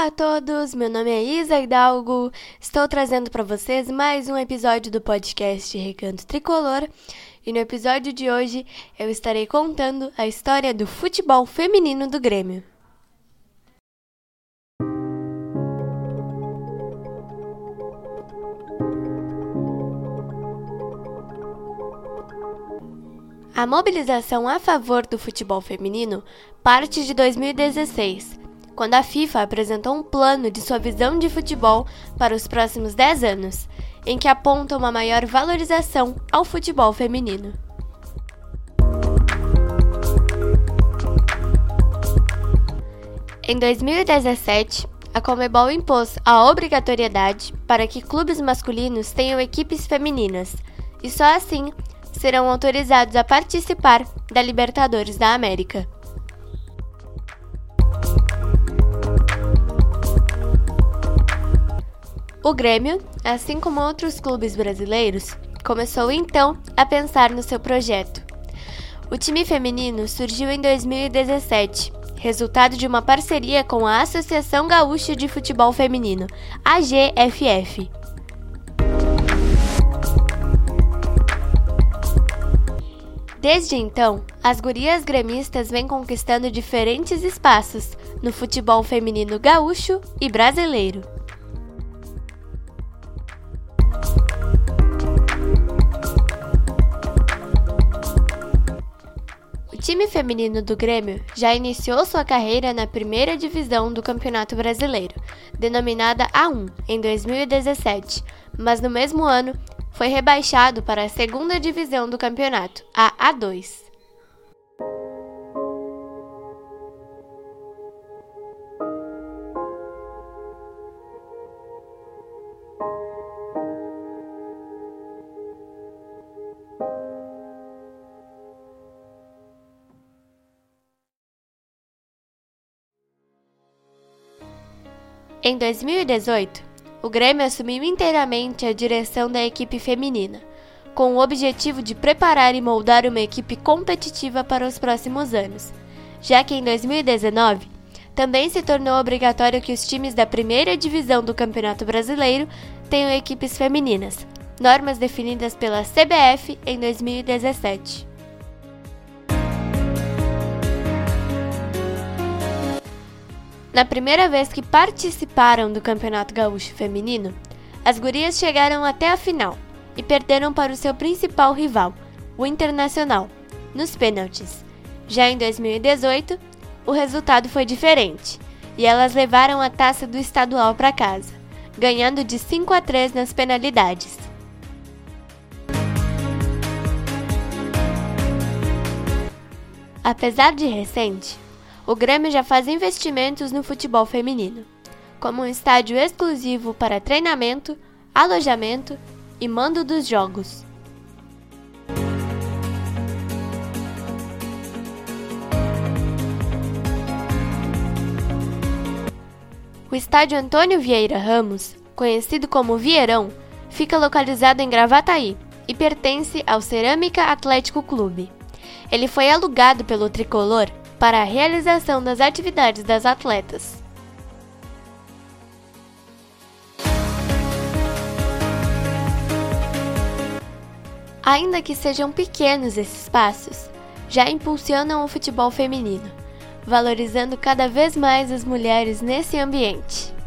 Olá a todos, meu nome é Isa Hidalgo. Estou trazendo para vocês mais um episódio do podcast Recanto Tricolor. E no episódio de hoje eu estarei contando a história do futebol feminino do Grêmio. A mobilização a favor do futebol feminino parte de 2016 quando a FIFA apresentou um plano de sua visão de futebol para os próximos 10 anos, em que aponta uma maior valorização ao futebol feminino. Em 2017, a Comebol impôs a obrigatoriedade para que clubes masculinos tenham equipes femininas, e só assim serão autorizados a participar da Libertadores da América. O Grêmio, assim como outros clubes brasileiros, começou então a pensar no seu projeto. O time feminino surgiu em 2017, resultado de uma parceria com a Associação Gaúcha de Futebol Feminino, AGFF. Desde então, as gurias gremistas vêm conquistando diferentes espaços no futebol feminino gaúcho e brasileiro. Time feminino do Grêmio já iniciou sua carreira na primeira divisão do Campeonato Brasileiro, denominada A1, em 2017, mas no mesmo ano foi rebaixado para a segunda divisão do campeonato, a A2. Em 2018, o Grêmio assumiu inteiramente a direção da equipe feminina, com o objetivo de preparar e moldar uma equipe competitiva para os próximos anos, já que em 2019 também se tornou obrigatório que os times da primeira divisão do Campeonato Brasileiro tenham equipes femininas, normas definidas pela CBF em 2017. Na primeira vez que participaram do Campeonato Gaúcho Feminino, as gurias chegaram até a final e perderam para o seu principal rival, o Internacional, nos pênaltis. Já em 2018, o resultado foi diferente e elas levaram a taça do estadual para casa, ganhando de 5 a 3 nas penalidades. Apesar de recente, o Grêmio já faz investimentos no futebol feminino, como um estádio exclusivo para treinamento, alojamento e mando dos jogos. O estádio Antônio Vieira Ramos, conhecido como Vieirão, fica localizado em Gravataí e pertence ao Cerâmica Atlético Clube. Ele foi alugado pelo tricolor para a realização das atividades das atletas. Ainda que sejam pequenos esses passos, já impulsionam o futebol feminino, valorizando cada vez mais as mulheres nesse ambiente.